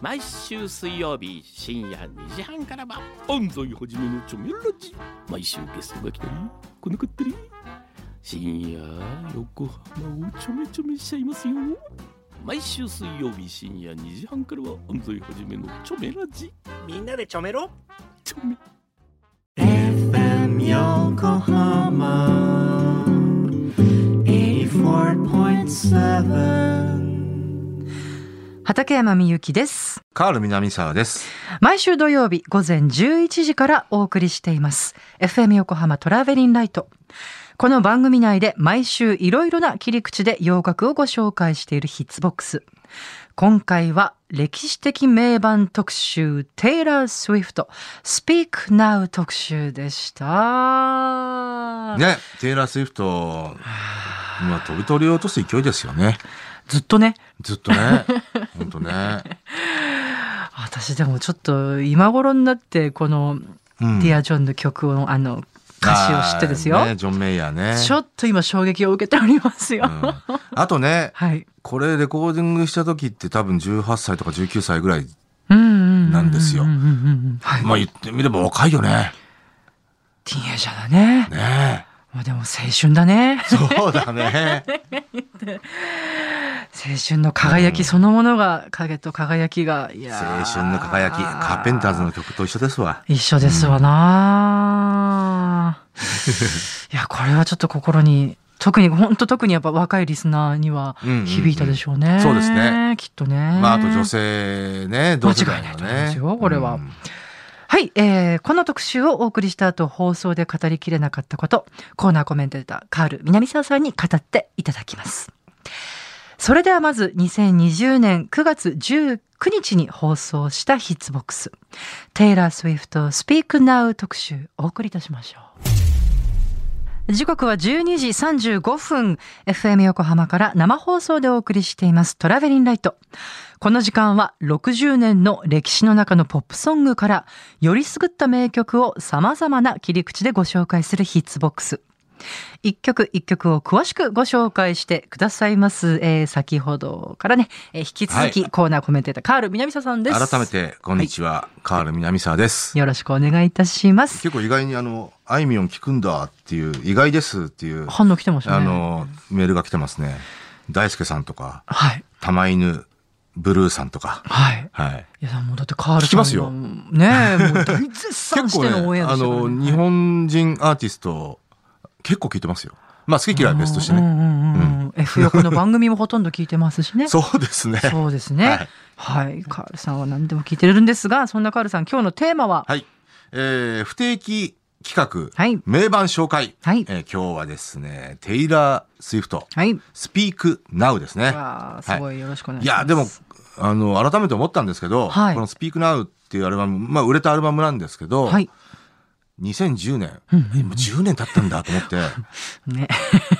毎週水曜日深夜2時半からは安西はじめのチョメラジ。毎週ゲストが来たり来なかったり。深夜横浜をちょめちょめしちゃいますよ。毎週水曜日深夜2時半からは安西はじめのチョメラジ。みんなでちょめろ。チョメ。FM 横浜84.7畠山みゆきです。カール南沢です。毎週土曜日午前11時からお送りしています。FM 横浜トラベリンライト。この番組内で毎週いろいろな切り口で洋楽をご紹介しているヒッツボックス。今回は歴史的名盤特集テイラー・スウィフト Speak Now 特集でした。ね、テイラー・スウィフト、今飛び取り落とす勢いですよね。ずっとね、ずっとね。ほんとね。私でもちょっと今頃になってこのうんディア・ジョンの曲をあの歌詞を知ってですよ。ね、ジョン・メイヤーね。ちょっと今衝撃を受けておりますよ。うんあとね、はい。これレコーディングした時って多分18歳とか19歳ぐらい。なんですよ。まあ言ってみれば若いよね。ティーンエイジャーだね。ねまあでも青春だね。そうだね。青春の輝きそのものが、影と輝きが、いやー青春の輝き、カーペンターズの曲と一緒ですわ。一緒ですわな、いや、これはちょっと心に、特に、本当特にやっぱ若いリスナーにはうんうんうん響いたでしょうね。そうですね。きっとね。まああと女性ね、同世代の間違いないと思いまね。すよこれはうんはい、えー、この特集をお送りした後、放送で語りきれなかったこと、コーナーコメンテーター、カール南沢さんに語っていただきます。それではまず、2020年9月19日に放送したヒッツボックス、テイラー・スウィフトスピーク・ナウ特集、お送りいたしましょう。時刻は12時35分、FM 横浜から生放送でお送りしていますトラベリンライト。この時間は60年の歴史の中のポップソングからよりすぐった名曲を様々な切り口でご紹介するヒッツボックス。一曲一曲を詳しくご紹介してくださいます。えー先ほどからね、えー引き続きはいコーナーコメンテーター、カール南沢さんです。改めて、こんにちは。カール南沢です。よろしくお願いいたします。結構意外にあの、あいみょん聞くんだっていう、意外ですっていう、反応来てましたね。あの、メールが来てますね。大輔さんとか、はい。玉犬ブルーさんとか。はい。はい。いや、もうだってカールさん聞きますよのねえ、もう大絶賛してのオンエ ね、あの、日本人アーティスト、結構聞いてますよ。まあ好き嫌いは別としてね。うんうんうんうん。F 横の番組もほとんど聞いてますしね。そうですね。そうですね。はい。カールさんは何でも聞いてるんですが、そんなカールさん、今日のテーマは、はい。えー、不定期企画、はい。名盤紹介。はいえー今日はですね、テイラー・スウィフト、はい。スピーク・ナウですね。すごいよろしくお願いします。いや、でも、あの、改めて思ったんですけど、はいこの Speak Now っていうアルバム、まあ、売れたアルバムなんですけど、はい。2010年、うんうんうんえもう10年経ったんだと思って、ね。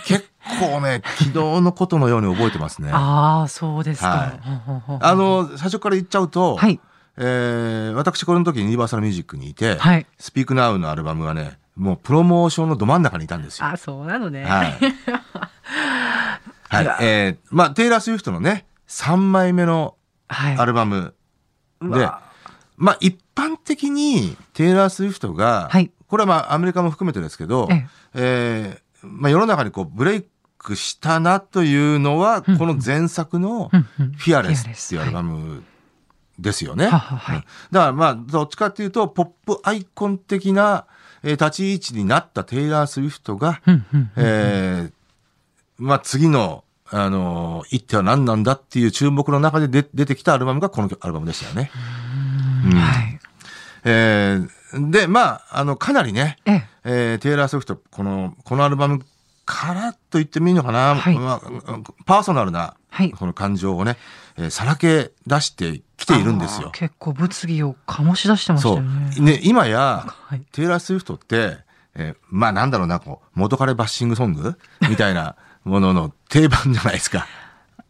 結構ね、昨日のことのように覚えてますね。あああ、そうですか。はいほんほんほんほんの、最初から言っちゃうと、はい。えー私この時ユニバーサルミュージックにいて、はい。Speak Now のアルバムがね、もうプロモーションのど真ん中にいたんですよ。あ、そうなのね。はい。はい。えーまあ、テイラー・スウィフトのね、3枚目のはい。アルバムで、まあ一般的にテイラー・スウィフトが、はい。これはまあアメリカも含めてですけど、ええ。えーまあ世の中にこうブレイクしたなというのは、うんこの前作のフィアレスっていうアルバムですよね。だからまあどっちかっていうとポップアイコン的な、えー立ち位置になったテイラー・スウィフトが、えーまあ次のあの一手は何なんだっていう注目の中で出出てきたアルバムがこのアルバムでしたよね。うん。はい。えーで、まあ、あの、かなりね、ええ。えーテイラー・スウィフト、この、このアルバムからと言ってもいいのかな、はいまあ、パーソナルな、はいこの感情をね、えーさらけ出してきているんですよ。結構物議を醸し出してました。よね。ね、今や、はい。テイラー・スウィフトって、えーまあなんだろうな、こう、元彼バッシングソング？みたいなものの定番じゃないですか。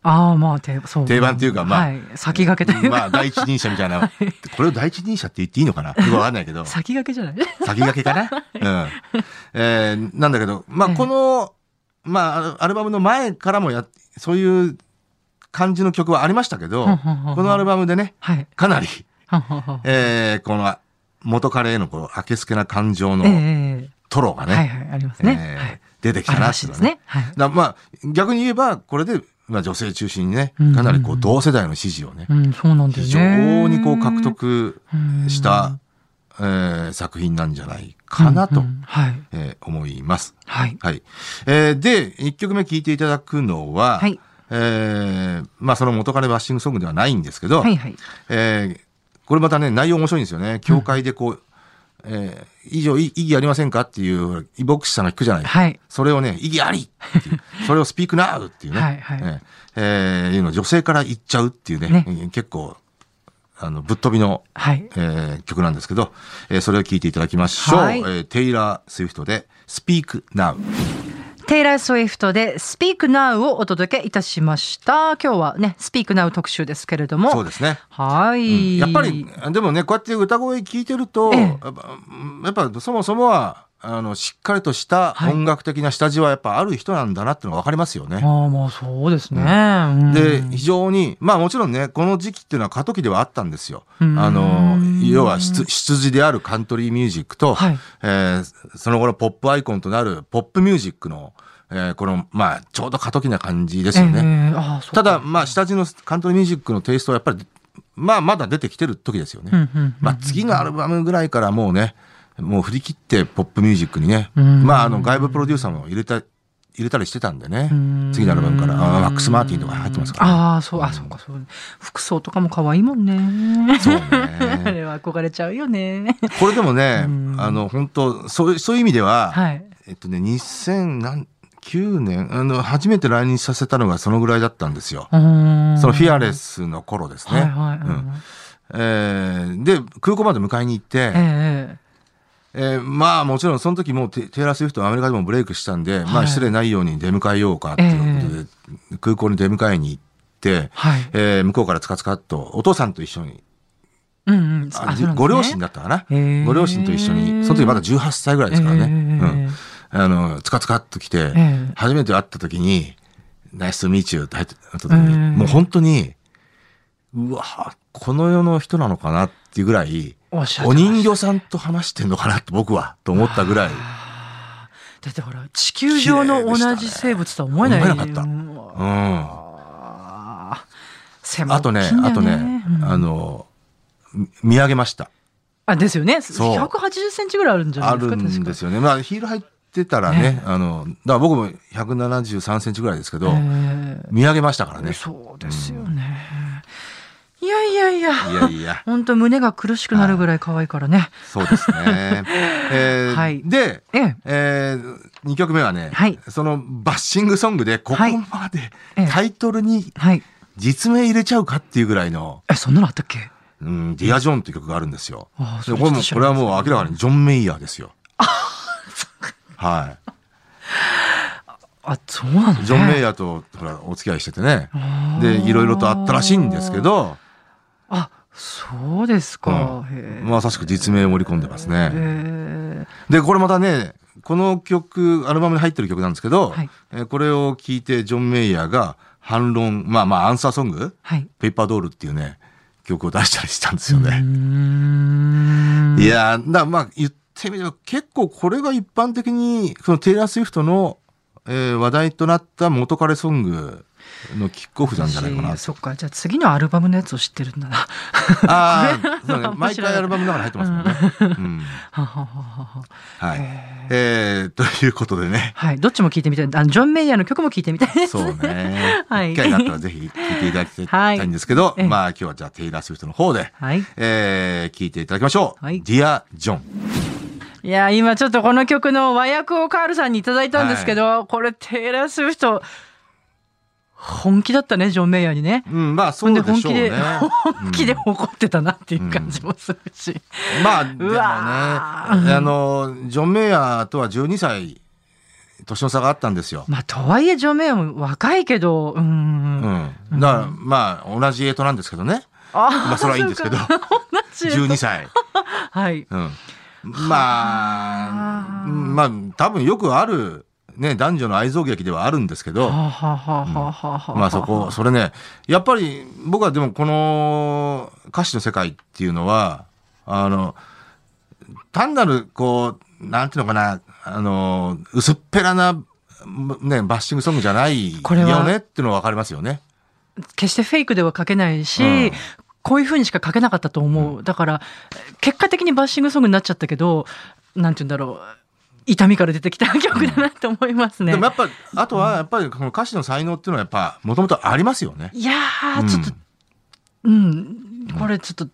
ああ、まあ、定そう。定番っていうかまあはい。先駆けというか。まあ第一人者みたいな。これを第一人者って言っていいのかな？よくわかんないけど。先駆けじゃない？先駆けかな？うん。えーなんだけど、まあ、ええこの、まあ、アルバムの前からもや、そういう感じの曲はありましたけど、このアルバムでね、はい。かなり、えーこの元彼へのこう、あけすけな感情のええトロがね、はいはい、ありますね。えーはい出てきたなっていうのはしいですね。はい。だまあ、逆に言えば、これで、まあ女性中心にね、うんかなりこう同世代の支持をね、うん、そうなんだよ非ね。常にこう獲得した、えー作品なんじゃないかなと、うんうんはい。えー思います。はい。はい。えーで、一曲目聴いていただくのは、はいえーまあその元彼バッシングソングではないんですけど、はいはい。えーこれまたね、内容面白いんですよね。教会でこう、えー以上い意義ありませんかっていう、イボクシさんが聞くじゃないですか。はい。それをね、意義ありっていう それをスピークナウっていうね。はいはいえーえーいうのを女性から言っちゃうっていうね。ねえー結構、あの、ぶっ飛びの、はい。えー曲なんですけど、えーそれを聞いていただきましょう。はいえーテイラー・スウィフトで、Speak Now。テイラー・スウィフトで Speak Now をお届けいたしました。今日はね、Speak Now 特集ですけれども。そうですね。はい、やっぱり、でもね、こうやって歌声聞いてると、ええやっぱやっぱそもそもは、あの、しっかりとしたはい音楽的な下地はやっぱある人なんだなっていうのがわかりますよね。ああ、まあそうですね。うんで、非常に、まあもちろんね、この時期っていうのは過渡期ではあったんですよ。うんあの、要は出出自であるカントリーミュージックと、はいえーその後のポップアイコンとなるポップミュージックの、えーこの、まあちょうど過渡期な感じですよね。ええああただ、まあ下地のカントリーミュージックのテイストはやっぱり、まあまだ出てきてる時ですよね。まあ次のアルバムぐらいからもうね、もう振り切ってポップミュージックにね、うんまああの外部プロデューサーも入れた、入れたりしてたんでねん、次のアルバムから、あマックス・マーティンとか入ってますから、ね。ああ、そう、あ、そうか、そう。服装とかも可愛いもんね。そうあね。れは憧れちゃうよね。これでもねうん、あの、本当そういう、そういう意味では、はい。えっとね、2009年、あの、初めて来日させたのがそのぐらいだったんですよ。そのフィアレスの頃ですね。はいはい。うんえーで、空港まで迎えに行って、ええーまあもちろんその時もうテテイラー・スウィフトはアメリカでもブレイクしたんで、まはい。あ失礼ないように出迎えようかっていうことで、空港に出迎えに行って、はい。えー向こうからつかつかっとお父さんと一緒に、うんうん。ね。ご両親だったかな、へー。ご両親と一緒に、その時まだ18歳ぐらいですからね。えーうん。あの、つかつかっと来て、ええ。初めて会った時に、ナイスミーチューって入ってた時に、ええもう本当に、うわこの世の人なのかなっていうぐらい、お人形さんと話してんのかなって僕は、と思ったぐらい。だってほら、地球上の同じ生物とは思えない。思えなかったうんうん。あとねあとね、うんあの、み見上げました。あ、ですよね。そう180センチぐらいあるんじゃないあですか。るんですよ。よね。まあ、ヒール入ってたらねね、あの、だから僕も173センチぐらいですけど、え見上げましたからね。そうですよね。いやいやいや。いやいや、本当胸が苦しくなるぐらい可愛いからね。そうですね。えーはいで、ええ。えー、2曲目はね、はいそのバッシングソングでここはいまでええタイトルにはい。実名入れちゃうかっていうぐらいの、え、そんなのあったっけ？うん、ディア・ジョンっていう曲があるんですよ。あこれもこれはもう明らかにジョン・メイヤーですよ。はい。あ、そうなのね。ジョン・メイヤーとほらお付き合いしててね。で、いろいろとあったらしいんですけ。ど、あ、そうですか。まさしく実名を盛り込んでますね。へで、これまたね、この曲、アルバムに入ってる曲なんですけど、はいえーこれを聞いてジョン・メイヤーが反論、まあまあアンサーソング、はい。ペーパードールっていうね、曲を出したりしたんですよね。んいやー、だまあ言ってみれば結構これが一般的に、そのテイラー・スウィフトの、えー話題となった元彼ソングのキックオフなんじゃないかな私。そっか。じゃあ次のアルバムのやつを知ってるんだな。ああ、そうね毎回アルバムの中に入ってますもんね。うんははははははい。えー、ということでね。はい。どっちも聞いてみたい。あのジョン・メイヤーの曲も聞いてみたいです。そうね。はい機会があったらぜひ聴いていただきたはいいんですけど、ええまあ今日はじゃあテイラー・スウィフトの方で、はい。えー、聴いていただきましょう。はい Dear John。いや、今ちょっとこの曲の和訳をカールさんにいただいたんですけど、これテイラー・スウィフト、本気だったね、ジョン・メイヤーにね。うん、まあそうでしょうね。本気でうん怒ってたなっていう感じもするし。まあ、でもね、あの、ジョン・メイヤーとは12歳、年の差があったんですよ。まあ、とはいえ、ジョン・メイヤーも若いけど、うー。うんん。だから、まあ、同じエイトなんですけどね。あまあ、それはいいんですけど、そうか同じ12歳。はい。うん。まあ、まあ、多分よくある、ね、男女の愛憎劇ではあるんですけど、まあそこ、それね、やっぱり僕はでもこの歌詞の世界っていうのは、あの、単なるこう、なんていうのかな、あの、薄っぺらな、ね、バッシングソングじゃないよねっていうのはわかりますよね。決してフェイクでは書けないし、うんこういうふうにしか書けなかったと思う。だから、結果的にバッシングソングになっちゃったけど、なんて言うんだろう。痛みから出てきた曲だなって思いますね。でもやっぱ、あとはやっぱりこの歌詞の才能っていうのはやっぱ、もともとありますよね。いやー、うんちょっと、うん、これちょっ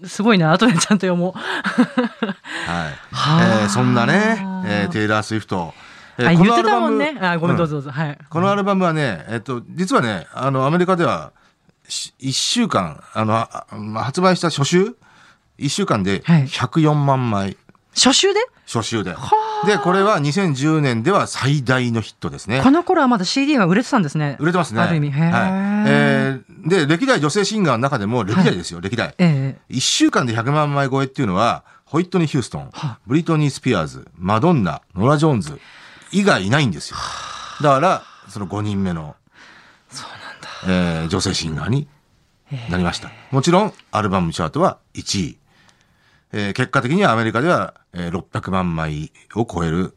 と、すごいな。後でちゃんと読もう。はい。はあえーそんなね、えーテイラー・スウィフト。えーあ、言ってこのアルバムたもんね。あ、ごめん、どううんぞどうぞ。はい。このアルバムはね、えっと、実はね、あの、アメリカでは、し一週間、あの、あまあ発売した初週、一週間ではい104万枚、初週で？初週で。で、これは2010年では最大のヒットですねこ。の頃はまだ CD が売れてたんですね。売れてますね。ある意味。はい。えーで、歴代女性シンガーの中でも、歴代ですよ、歴代。ええ一週間で100万枚超えっていうのは、ホイットニー・ヒューストンは、ブリトニー・スピアーズ、マドンナ、ノラ・ジョーンズ以外いないんですよ。だから、その5人目の、そうなんだ。えー女性シンガーになりました。もちろん、アルバムチャートは1位。えー結果的にはアメリカでは、えー600万枚を超える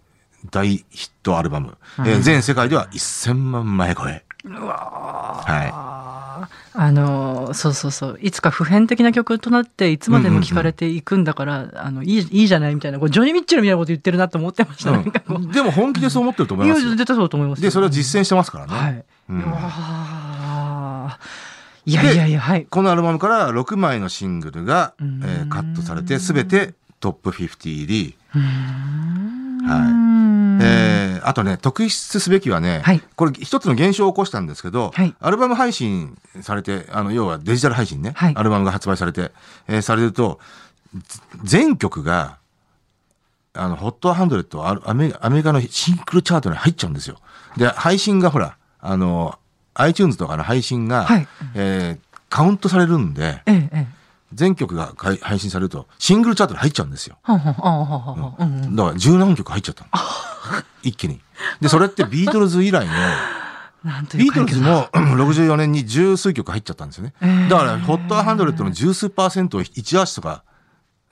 大ヒットアルバム。えー全世界では1000万枚超え。はあー。あのそうそうそう。いつか普遍的な曲となっていつまでも聴かれていくんだから、あのいいいいじゃないみたいなこうジョニー・ミッチェルみたいなこと言ってるなと思ってました、う。うん、でも本気でそう思ってると思いいますよ。や絶対そうだと思いますで、それを実践してますからね。はい、うん。うわーいやいやいやはい。このアルバムから6枚のシングルが、えうん。ーカットされて、すべてトップ50入り。はい。えーあとね、特筆すべきはね、はい。これ一つの現象を起こしたんですけど、はい。アルバム配信されて、あの、要はデジタル配信ね、はい。アルバムが発売されて、えーされると、ず全曲が、あの、ホットハンドレットアメアメリカのシングルチャートに入っちゃうんですよ。で、配信がほら、あの、iTunes とかの配信が、はいえーカウントされるんで、ええええ全曲が配信されると、シングルチャートに入っちゃうんですよ。だから十何曲入っちゃったの。一気に。で、それってビートルズ以来の、ビートルズも64年に十数曲入っちゃったんですよね。えーだから、ホットハンドレットの十数パーセントを1アーテ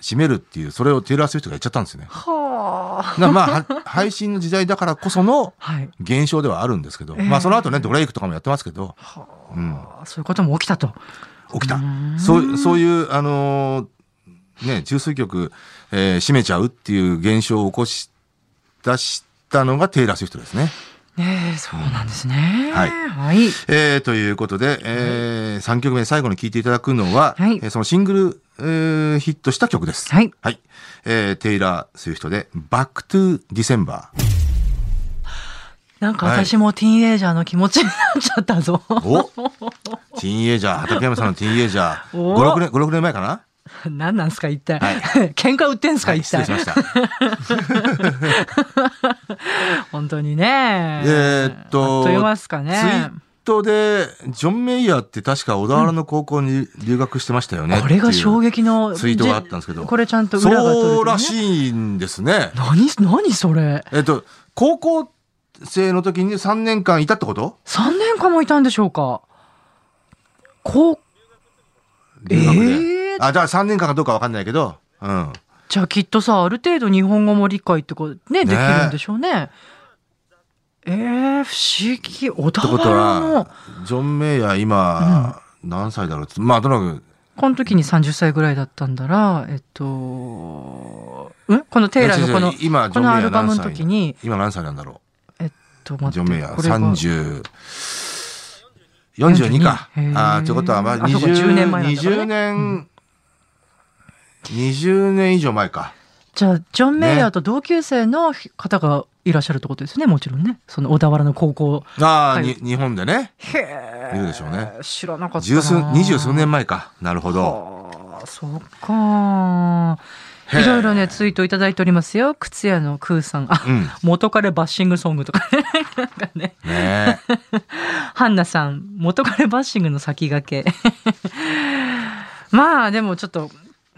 ィストが占めるっていう、それをテイラー・スウィフトが言っちゃったんですよね。はあ。まあ、は配信の時代だからこそのはい。現象ではあるんですけど、えーまあその後ね、ドレイクとかもやってますけど、うん、そういうことも起きたと。起きた。そう、そういう、あのーね、十数曲、えー占めちゃうっていう現象を起こし出したのがテイラー・スウィフトですね。ねえそうなんですね。はい。はい。えーということで、え3曲目最後に聴いていただくのは、はい。えーそのシングル、えーヒットした曲です。はいはい。えーテイラー・スウィフトで、 Back to December。なんか私もティーンエイジャーの気持ちになっちゃったぞ。おティーンエイジャー、畠山さんのティーンエイジャー。お5、6年、5、6年前かな？何なんすか一体。はい 喧嘩売ってんすかはい、一体。本当にね。えーっとツイねー。トで、ジョン・メイヤーって確か小田原の高校に留学してましたよね。これが衝撃撃のツイートがあったんですけど。じこれちゃんと裏がそうらしいんです。ね。何何それ？えっと、高校生の時に3年間いたってこと？3年間もいたんでしょうか。こう留学で。えー？あ、だから3年間かどうかわかんないけど、うん。じゃあきっとさある程度日本語も理解ってことね。できるんでしょうねえー、不思議。小田ってことは、ジョン・メイヤー今、何歳だろう？ってまあ、とにかく、この時に30歳ぐらいだったんだらえっとん？このテイラーのこの今、ジこのアルバムの時に。今何歳なんだろえっとう。待ってジョン・メイヤーこれが30、42か。42へー。ああ、ということは、まあ、あそうか10年前ね。20年、20年以上前か。じゃあジョン・メイヤーと同級生の方がいらっしゃるってことですね。もちろんね。その小田原の高校。ああ、はい。に日本でね。へえ。いるでしょうね。知らなかったな。十数、二十数年前か。なるほど。はあそうか。いろいろねツイートいただいておりますよ。靴屋のクーさん。あ、うん。元彼バッシングソングとかね。なんかね。ねえ。ハンナさん元彼バッシングの先駆け。まあでもちょっと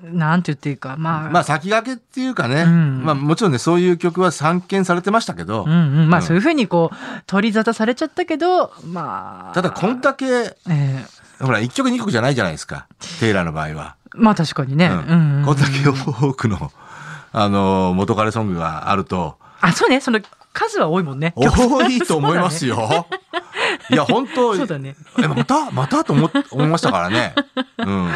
なんて言っていいか、まあ、まあ先駆けっていうかね、うん。まあもちろんね、そういう曲は散見されてましたけど、うんうん、まあうん。そういうふうにこう、取り沙汰されちゃったけど、まあ。ただこんだけ、ええ。ほら、一曲二曲じゃないじゃないですか、テイラーの場合は。まあ確かにね。ううんんうんうん。こんだけ多くの、あの、元彼ソングがあると、あ、そうね。その数は多いもんね。多いと思いますよ。いや、本当そうだね。え、またまたと思っ思いましたからね。うん。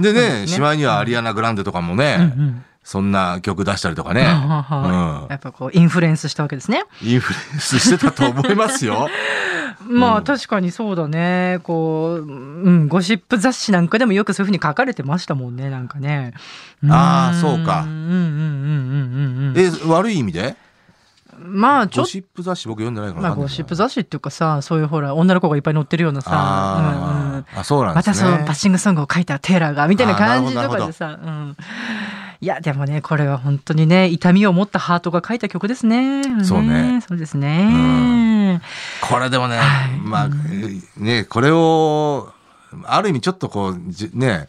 でね、しまいにはアリアナ・グランデとかもね、うんうんそんな曲出したりとかね、やっぱこう、インフルエンスしたわけですね。インフルエンスしてたと思いますよ。まあうん確かにそうだね。こう、うん、ゴシップ雑誌なんかでもよくそういうふうに書かれてましたもんね、なんかね。あーそうかうんうんうんうんうんうん。え、悪い意味で？まあちょっと、ゴシップ雑誌僕読んでないからまあゴシップ雑誌っていうかさ、そういうほら、女の子がいっぱい載ってるようなさ、うんうんあそうなんでますたね。そのバッシングソングを書いたテーラーが、みたいな感じとかでさ、うん。いや、でもね、これは本当にね、痛みを持ったハートが書いた曲ですね。そうねそうですね。これでもね、はいまあ、ね、これを、ある意味ちょっとこう、じね、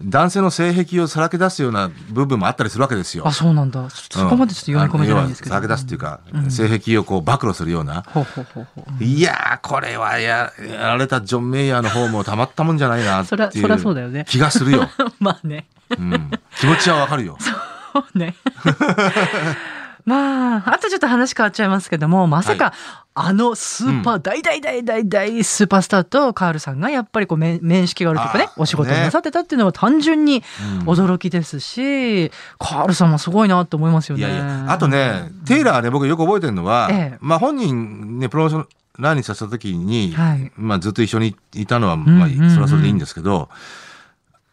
男性の性癖をさらけ出すような部分もあったりするわけですよ。あ、そうなんだ。そこまでちょっと読み込めてないんですけど。さらけ出すっていうか、うん性癖をこう暴露するような。ほうほうほうほう。いやー、これはややられたジョン・メイヤーの方もたまったもんじゃないなってそりゃそりゃそうだよねいう気がするよ。まあね。うん、気持ちはわかるよ。そうね。まあ、あとちょっと話変わっちゃいますけども、まさか、あのスーパー大大大大大スーパースターとカールさんがやっぱりこう面面識があるとかねあ、ーお仕事をなさってたっていうのは単純にうん。驚きですし、カールさんもすごいなと思いますよね。いやいや、あとね、テイラーね、僕よく覚えてるのは、ええ。まあ本人ね、プロモーションランにさせた時に、はい。まあずっと一緒にいたのは、んまあそれはそれでいいんですけど、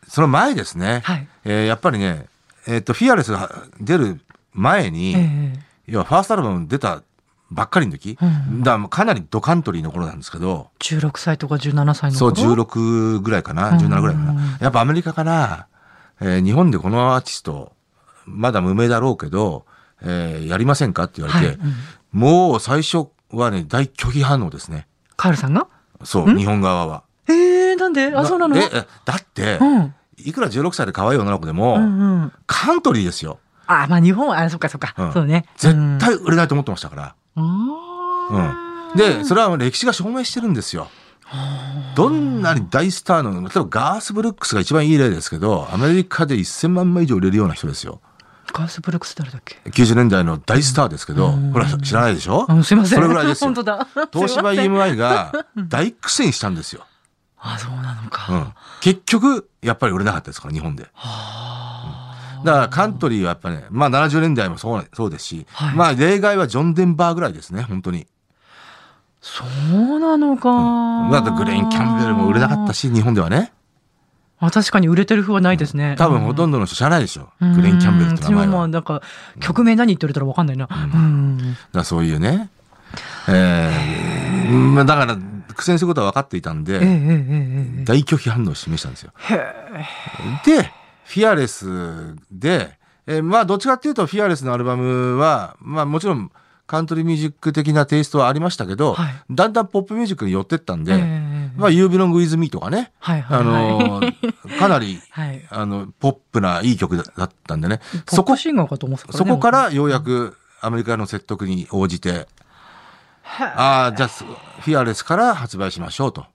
その前ですね、はい。えーやっぱりね、えっ、と、フィアレスが出る前に、え。要はファーストアルバム出たばっかりの時、うんだからかなりドカントリーの頃なんですけど、え16歳とか17歳のそう、頃16ぐらいかな、うん17ぐらいかな。やっぱアメリカから、えー日本でこのアーティスト、まだ無名だろうけど、えーやりませんかって言われて、はいうんもう最初はね、大拒否反応ですね。カールさんが？そう、日本側は。ええなんで？あ、そうなの？え、えだって、うん。いくら16歳で可愛い女の子でも、うんうん。カントリーですよ。あ、まあ日本は、あ、そっかそっか。うんそうね。絶対売れないと思ってましたから。うん。うん。で、それは歴史が証明してるんですよ。どんなに大スターの、例えばガース・ブルックスが一番いい例ですけど、アメリカで1000万枚以上売れるような人ですよ。ガースブルックス誰だっけ？90年代の大スターですけど、うんほら、知らないでしょ？うん、すいません。それぐらいですよ本当だ。東芝 EMI が大苦戦したんですよ。あ、そうなのうんか。。結局、やっぱり売れなかったですから、日本で。はだからカントリーはやっぱね、まあ70年代もそうそうですし、はいまあ例外はジョン・デンバーぐらいですね、本当に。そうなのか。だってグレイン・キャンベルも売れなかったし、日本ではね。あ、確かに売れてる風はないですね。多分ほとんどの人知らないでしょ。グレイン・キャンベルって名前うんまあなんか、曲名何言ってるらわかんないな。うん。らそういうね。えーまあだから苦戦することは分かっていたんで、ええ大拒否反応を示したんですよ。で、フィアレスで、えーまあどっちかっていうとフィアレスのアルバムは、まあもちろんカントリーミュージック的なテイストはありましたけど、はいだんだんポップミュージックに寄ってったんで、ええまあ You Belong With Me とかね、はいはいあはい。のーかなり、はい。あの、ポップないい曲だだったんでね、そこシンガーかと思ってたそこからようやくアメリカの説得に応じて、ああ、じゃあ、フィアレスから発売しましょうと。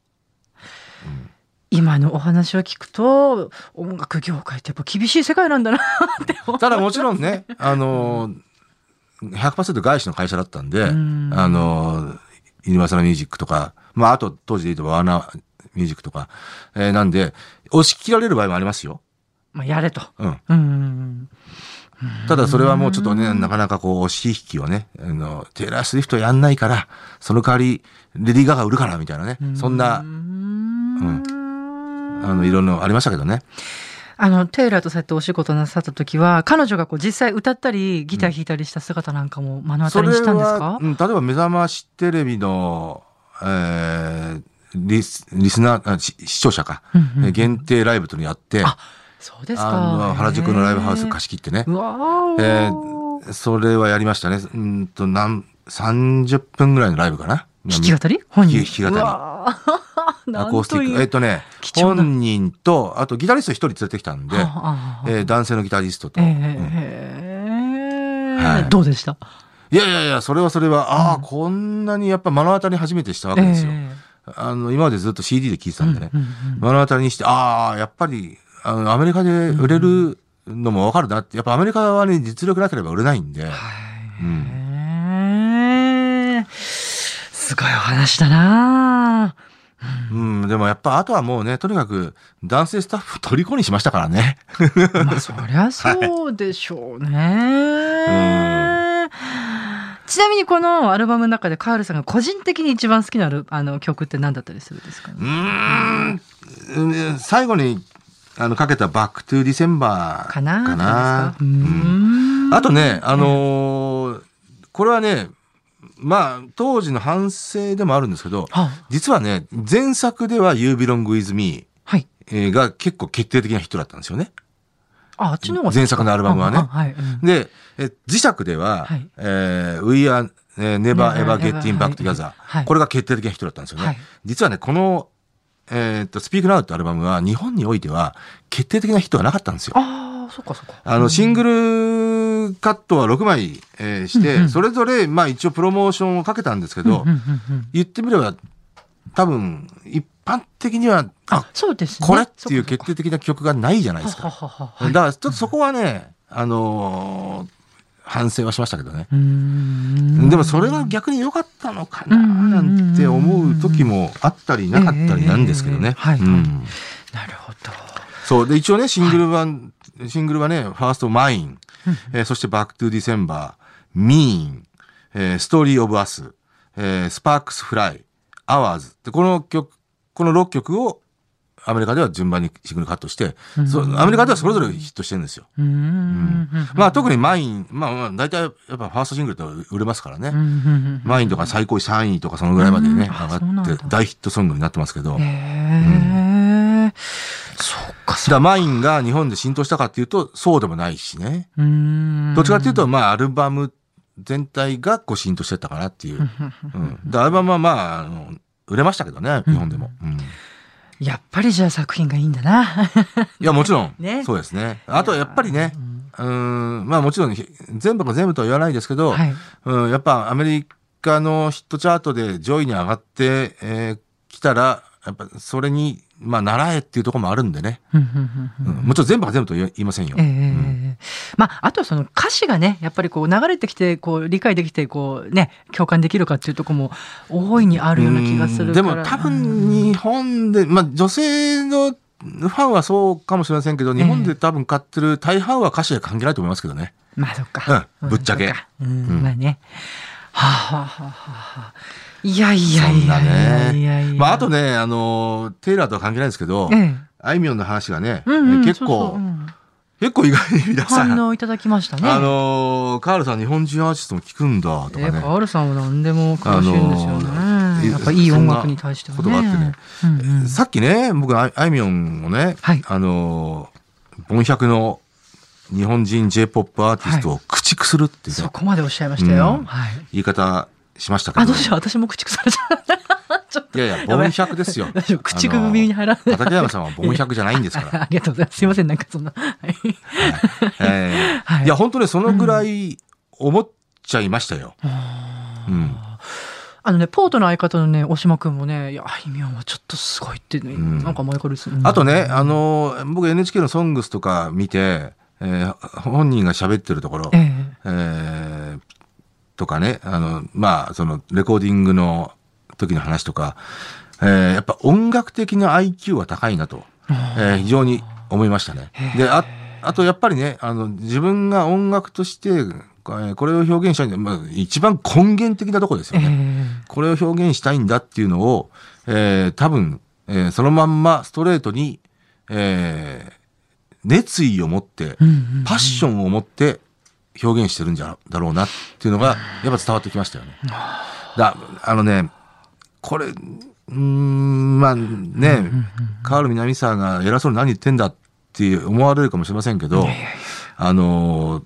今のお話を聞くと、音楽業界ってやっぱ厳しい世界なんだな って。ただもちろんね、あのー、100%外資の会社だったんで、んあのー、ユニバーサルミュージックとか、まあ、あと当時で言うとワーナーミュージックとか、えーなんで、押し切られる場合もありますよ。まあ、やれと。うん。うん。ただそれはもうちょっとね、なかなかこう、押し引きをね、あの、テイラー・スウィフトやんないから、その代わり、レディー・ガガ売るから、みたいなね。そんなう、んあの、いろんなありましたけどね。あの、テイラーとそうやってお仕事なさった時は、彼女がこう実際歌ったり、ギター弾いたりした姿なんかも目の当たりにしたんですか、うん、例えば目覚ましテレビの、えーリスリスナー視聴者か、うんうん限定ライブというのやって、あそうですあか。の原宿のライブハウス貸し切ってねう、わーえーそれはやりましたね。うんと、なん、30分ぐらいのライブかな。弾き語り？本人。弾き語りアコースティック。えっとね、本人と、あとギタリスト一人連れてきたんで、はあはあはあ。えー男性のギタリストと。えうん。えはい。どうでした？いやいやいや、それはそれは、ああ、こんなにやっぱ目の当たり初めてしたわけですよ。えあの、今までずっと CD で聴いてたんでね。うんうん目の当たりにして、ああ、やっぱり、あの、アメリカで売れるのもわかるなって、やっぱアメリカはね、実力なければ売れないんで。うん。へえすごいお話だな うん、でもやっぱ、あとはもうね、とにかく、男性スタッフを虜にしましたからね。まあそりゃそうでしょうね。ちなみにこのアルバムの中でカールさんが個人的に一番好きなるあの曲って何だったりするんですかね？うーん、うん。最後に、あの、かけた Back to December かな？かな。うーん。あとね、あのーこれはね、まあ、当時の反省でもあるんですけど、は実はね、前作では You Belong With Me が結構決定的なヒットだったんですよね。あ、あっちの方が前作のアルバムはねああはい。うんで、え自作では、はいえー We Are えー Never Ever Getting Back Together、はいこれが決定的なヒットだったんですよね。はい実はね、この、えーっと、Speak Now ってアルバムは日本においては決定的なヒットはなかったんですよ。ああ、そっかそっか。あの、シングルカットは6枚、えーして、うんうんそれぞれ、まあ一応プロモーションをかけたんですけど、うんうんうんうん言ってみれば、多分、一般的には、ああ、、そうですね。これっていう決定的な曲がないじゃないですか。かはははははいだから、ちょっとそこはね、あのー反省はしましたけどね。でもそれが逆に良かったのかななんて思う時もあったりなかったりなんですけどね。なるほど。そう。で、一応ね、シングルは、シングルはね、ファースト Mine、えーそして Back to December、Mean、えー Story of Us、えー Sparks Fly、 Ours。で、この曲、この6曲をアメリカでは順番にシングルカットして、そうアメリカではそれぞれヒットしてるんですよ。うーん。まあ特に Mine、まあまあ大体やっぱファーストシングルって売れますからね。うん Mine とか最高位3位とかそのぐらいまでね、うん上がって大ヒットソングになってますけど。へえ。 Mine が日本で浸透したかっていうと、そうでもないしね。どっちかっていうと、まあ、アルバム全体がこう浸透してったかなっていう。うん。で、アルバムはまあ、あの売れましたけどね、日本でも。うん。やっぱりじゃあ作品がいいんだな。いや、もちろん、ねそうですね。あと、やっぱりね、うん、まあもちろん、全部が全部とは言わないですけど、はい。うん、やっぱアメリカのヒットチャートで上位に上がってき、え来たら、やっぱそれに、まあ、習えっていうところもあるんでね。うんうんうんうん。もちろん全部が全部と言いませんよ。ええまあ、あとその歌詞がね、やっぱりこう流れてきて、こう理解できて、こうね、共感できるかっていうところも大いにあるような気がするでも多分日本で、まあ女性のファンはそうかもしれませんけど、日本で多分買ってる大半は歌詞で関係ないと思いますけどね。まあそっか。うん。ぶっちゃけ。うんうん。まあね。はあ、はあはあはあ、いやいやいやいやいやいや。まああとね、あの、テイラーとは関係ないですけど、ええあいみょんの話がね、うんうん、結構結構意外に皆さん、反応いただきましたね。あのーカールさん日本人アーティストも聞くんだとかね。えカールさんは何でも詳しいんですよね。あのーやっぱいい音楽に対してはね。そんなことがあってねうんうんさっきね、僕あい、みょんをね、はいあのー、ボン100の日本人 J-POP アーティストを駆逐するっていうね、そこまでおっしゃいましたよ。うんはい。言い方しましたけあ、ど。どうしよう。私も駆逐されちゃう。ちょっと。いやいや、ボン100ですよ。大丈夫駆逐耳に入らない畠山さんはボン100じゃないんですから。ありがとうございます。すいません、なんかそんな。はい。えーはいいや、本当ね、そのぐらい思っちゃいましたよ。うん。あのね、ポートの相方のね、大島くんもね、いや、あいみょんはちょっとすごいってね、んなんか前からです。あとね、あのー、僕 NHK のソングスとか見て、えー本人が喋ってるところ、えええーとかね、あの、まあ、その、レコーディングの時の話とか、えーやっぱ音楽的な IQ は高いなと、えー非常に思いましたね。で、あ、あとやっぱりね、あの、自分が音楽として、えーこれを表現したいんだ、まあ、一番根源的なところですよえね。えこれを表現したいんだっていうのを、えー多分、えーそのまんまストレートに、えー熱意を持って、パッションを持って表現してるんじゃだろうなっていうのが、やっぱ伝わってきましたよね。だあのね、これ、うーん、まあね、カール南沢が偉そうに何言ってんだって思われるかもしれませんけど、あのー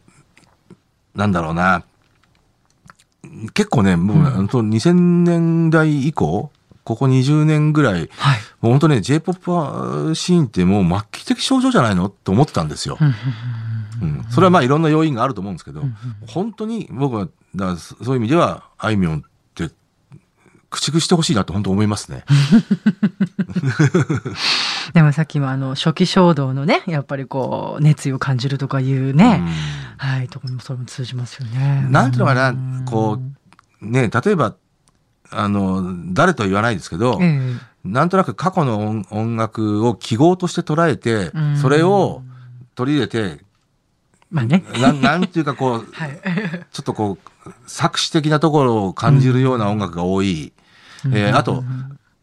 なんだろうな、結構ね、もう、本当2000年代以降、ここ20年ぐらい、はい。もう本当ね、J-POP シーンってもう末期的症状じゃないのって思ってたんですよ。うんうんうん。それはまあいろんな要因があると思うんですけど、うんうん本当に僕は、だそそういう意味では、あいみょんって、駆逐してほしいなと本当思いますね。でもさっきもあの初期衝動のねやっぱりこう熱意を感じるとかいうね、はいとこにもそれも通じますよね。なんていうのかなこう、ね、例えば、あの、誰とは言わないですけど、ええなんとなく過去の音音楽を記号として捉えてうん、それを取り入れて、まあね。なんなんていうかこう、はい。ちょっとこう、作詞的なところを感じるような音楽が多い。えーあと、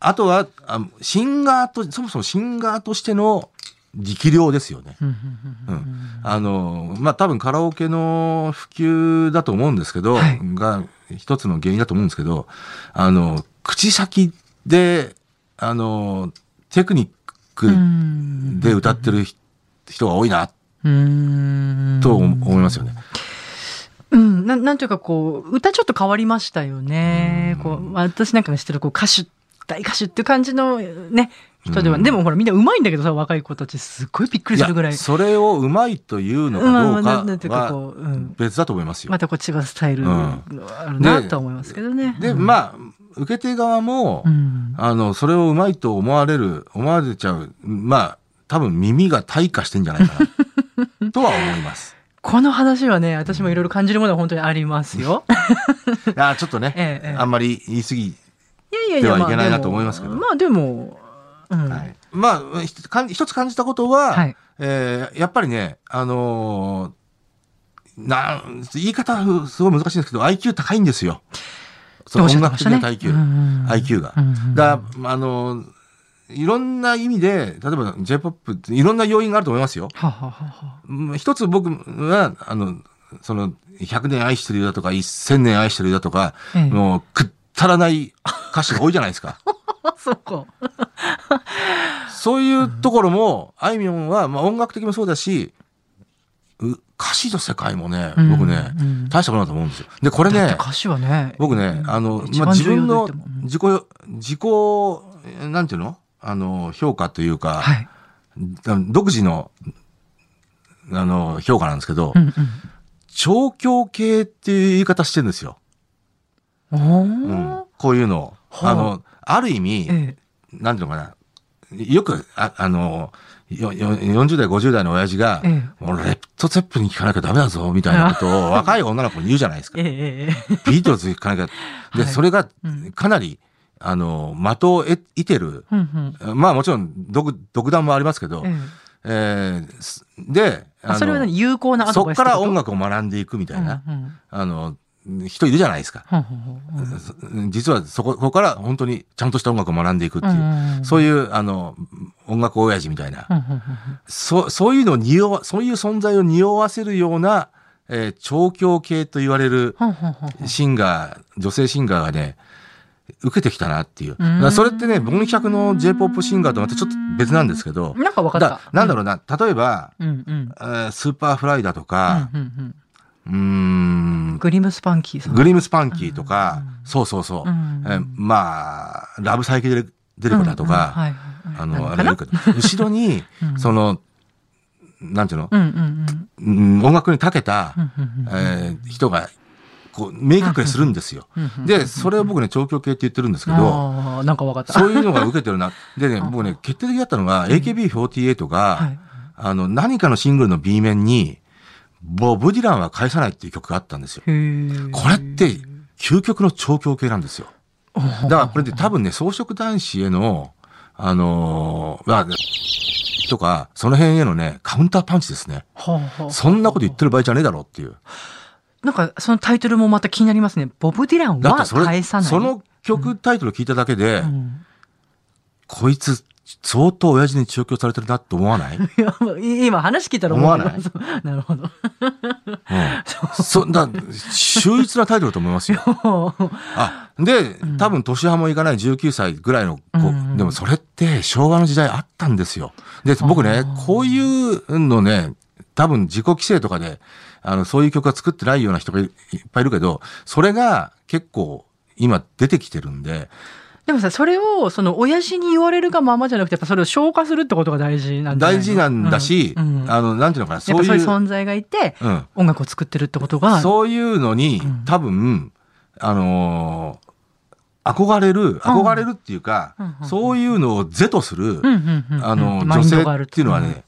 あとは、あシンガーと、そもそもシンガーとしての力量ですよね。うんうんうん。あの、まあ、多分カラオケの普及だと思うんですけど、はいが一つの原因だと思うんですけど、あの、口先で、あの、テクニックうんで歌ってる人が多いな、うんと思いますよね。うん、なんなんていうかこう歌ちょっと変わりましたよね。こう私なんかが知ってるこう歌手大歌手っていう感じのね人では、うんでもほらみんな上手いんだけどさ若い子たちすっごいびっくりするぐらい。それをうまいというのかどうかは、別だと思いますよ。またこう違うスタイルうんあるなとは思いますけどね。で、うんまあ、受け手側も、うんあの、それをうまいと思われる、思われちゃう、まあ、多分耳が退化してんじゃないかな、とは思います。この話はね私もいろいろ感じるものは本当にありますよ。あちょっとね、ええええあんまり言い過ぎ、いやいやいやではいけないなと思いますけどまあでも、うんはいまあ、一つ感じたことは、はいえーやっぱりね、あのーなん、言い方すごい難しいんですけど、IQ 高いんですよ。その音楽的な IQ。うん IQ が。うんうんだからあのーいろんな意味で、例えば J-POP っていろんな要因があると思いますよ。一つ僕は、あの、その、100年愛してるだとか、1000年愛してるだとか、ええもう、くったらない歌詞が多いじゃないですか。あ そうか。そういうところも、あいみょんは、まあ音楽的もそうだし、う歌詞の世界もね、うん僕ね、うん大したことだと思うんですよ。で、これね、歌詞はね。僕ね、あの、一まあ、自分の自己、自己、なんていうの？あの、評価というか、はい。独自の、あの、評価なんですけど、うん調教系っていう言い方してるんですよ。うん。こういうのああの、ある意味、ええ。なんていうのかな。よく、ああの、よよ40代、50代の親父が、えもうレッド・ツェッペリン聞かなきゃダメだぞ、みたいなことを若い女の子に言うじゃないですかえ。えええビートルズ聞かなきゃ。で、はいそれがうんかなり、あの、的を得てる。うんうん。まあもちろん独、独断もありますけど、ええ。ーすで、それは何？有効なそっバイスから音楽楽を学んでいくみたいな、うんうんあの、人いるじゃないですか。ほんうん。実はそこ、ここから本当にちゃんとした音楽を学んでいくっていう、うんそういう、あの、音楽親父みたいな、ほんほんそそういうのを匂わ、そういう存在を匂わせるような、えー調教系と言われるシンガー、女性シンガーがね、受けてきたなっていう。だうそれってね、ボン100の J-POP シンガーとまたちょっと別なんですけど、なんかわかった。だ。なんだろうな、例えば、うんうん。えースーパーフライだとか、うんうんうーん、グリムスパンキー。グリムスパンキーとか、そうそうそう、うん。えーまあ、ラブサイケデルデルコだとか、あの、あれいるけど後ろに、うん。その、なんていうの、うんうんうん。音楽に長けた、うんうんうん。えー人が、こう、明確にするんですよ。うんうんで、それを僕ね、調教系って言ってるんですけど、なんかわかった。そういうのが受けてるな。でね、僕ね、決定的だったのが、AKB48 が、はいあの、何かのシングルの B 面に、ボブ・ディランは返さないっていう曲があったんですよ。これって、究極の調教系なんですよ。だからこれで多分ね、装飾男子への、あのーまあとか、その辺へのね、カウンターパンチですね。そんなこと言ってる場合じゃねえだろうっていう。なんかそのタイトルもまた気になりますね。ボブ・ディランは返さない。その曲タイトル聞いただけで、うんこいつ、相当親父に調教されてるなって思わない、今話聞いたら思わない なるほど。そんな、秀逸なタイトルだと思いますよ。あ、で、多分年派もいかない19歳ぐらいの子、うんでもそれって昭和の時代あったんですよ。で、僕ね、こういうのね、多分自己規制とかで、あの、そういう曲は作ってないような人がいいっぱいいるけど、それが結構今出てきてるんで、でもさ、それを、その、親父に言われるがままじゃなくて、やっぱそれを消化するってことが大事なんじゃないの？大事なんだし、うん。うんあの、なんていうのかな、そういう、ぱそういう存在がいて、うん。音楽を作ってるってことが、そういうのに、うん。多分、あのー憧れる、憧れるっていうか、そういうのを是とする、あの、女性っていうのはね、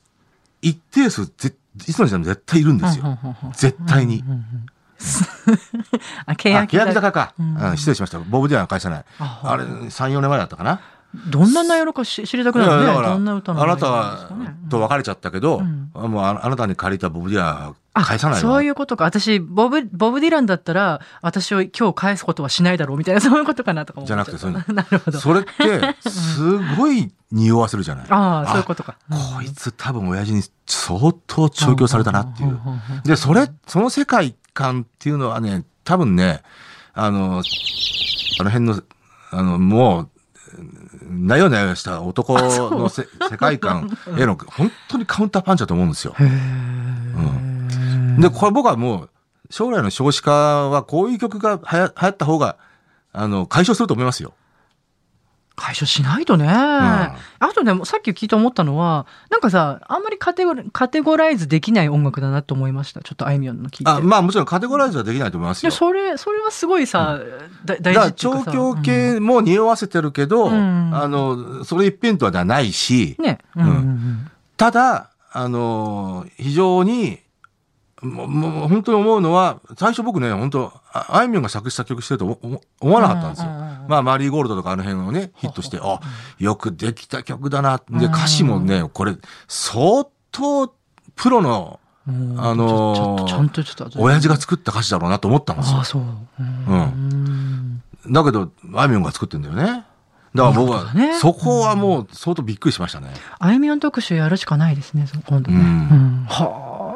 一定数ぜ、いつの時代も絶対いるんですよ。絶対に。あ、あ、欅欅坂か、うんうん失礼しました。ボブ・ディランは返さない。ああれ、3、4年前だったかな。どんな内容かし知りたくなるね。どんな歌のあなたと別れちゃったけど、うんもうああなたに借りたボブ・ディランはあ返さないわそういうことか。私、ボブ、ボブ・ディランだったら、私を今日返すことはしないだろうみたいな、そういうことかなとか思っじゃなくてそういう なるほど。それって、すごい匂わせるじゃない？ああ、そういうことか。こいつ多分親父に相当調教されたなっていう。で、それ、その世界観っていうのはね、多分ね、あの、あの辺の、あの、もう、なよなよした男のせ世界観への 本当にカウンターパンチだと思うんですよ。へえ。で、これ僕はもう、将来の少子化はこういう曲がはや流行った方が、あの、解消すると思いますよ。解消しないとね。あとね、さっき聞いて思ったのは、なんかさ、あんまりカテゴリカテゴライズできない音楽だなと思いました。ちょっとあいみょんの聞いて。あまあもちろんカテゴライズはできないと思いますよ。でそれ、それはすごいさ、だ大だから事っていうかさ。調教系も匂わせてるけど、うんあの、それ一辺倒ではないし、うんね。うんうんうんただ、あの、非常に、もうもう本当に思うのは、最初僕ね、本当ああいみょんが作詞作曲してると思わなかったんですよ。まあ、マリーゴールドとかあの辺をね、ヒットして、あ、よくできた曲だな。で、歌詞もね、これ、相当、プロの、うんあのーちょっとちゃんとちょっと親父が作った歌詞だろうなと思ったんですよああ、。そう。うんだけど、あいみょんが作ってんだよね。だから僕はそこはもう相当びっくりしましたね。あいみょん特集やるしかないですね、今度ね。うん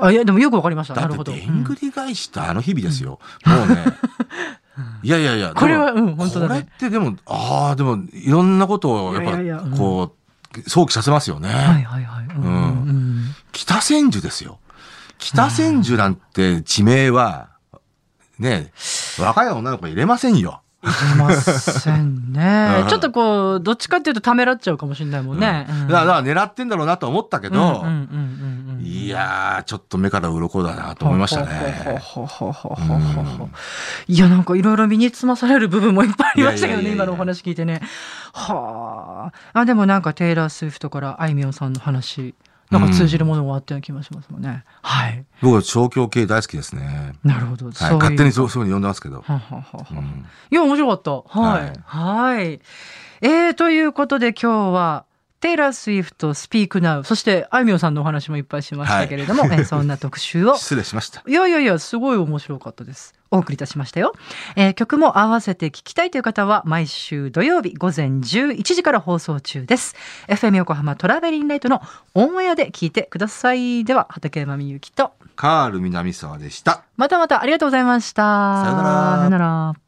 あ。いや、でもよくわかりました。なるほど。でんぐり返したあの日々ですよ。もうね。いやいやいや、これはうん本当だねこれってでも、ああ、でも、いろんなことを、やっぱ、いやいやいやうんこう、想起させますよね。はいはいはい。うんうんうん北千住ですよ。北千住なんて地名は、ね、若い女の子入れませんよ。いけませんねう。んちょっとこう、どっちかっていうとためらっちゃうかもしれないもんね。うんだから狙ってんだろうなと思ったけど、うんうんうんうんうんいやー、ちょっと目から鱗だなと思いましたね。いや、なんかいろいろ身につまされる部分もいっぱいありましたけどね、今のお話聞いてね。はあ。あ、でもなんかテイラー・スウィフトからあいみょんさんの話、なんか通じるものがあったような気がしますもんね。はい。僕は調教系大好きですね。なるほど。はい、そういう勝手にそうそういうふうに呼んでますけど。はははうんいや、面白かった。はい。はい。えー、ということで今日は、テイラー・スウィフト、スピークナウ、そして、あいみょんさんのお話もいっぱいしましたけれども、えーそんな特集を、失礼しました。いやいやいや、すごい面白かったです。お送りいたしましたよ。えー曲も合わせて聞きたいという方は、毎週土曜日午前11時から放送中です。FM 横浜トラベリンライトのオンエアで聞いてください。では、畠山みゆきと、カール南沢でした。またまたありがとうございました。さよならさよなら。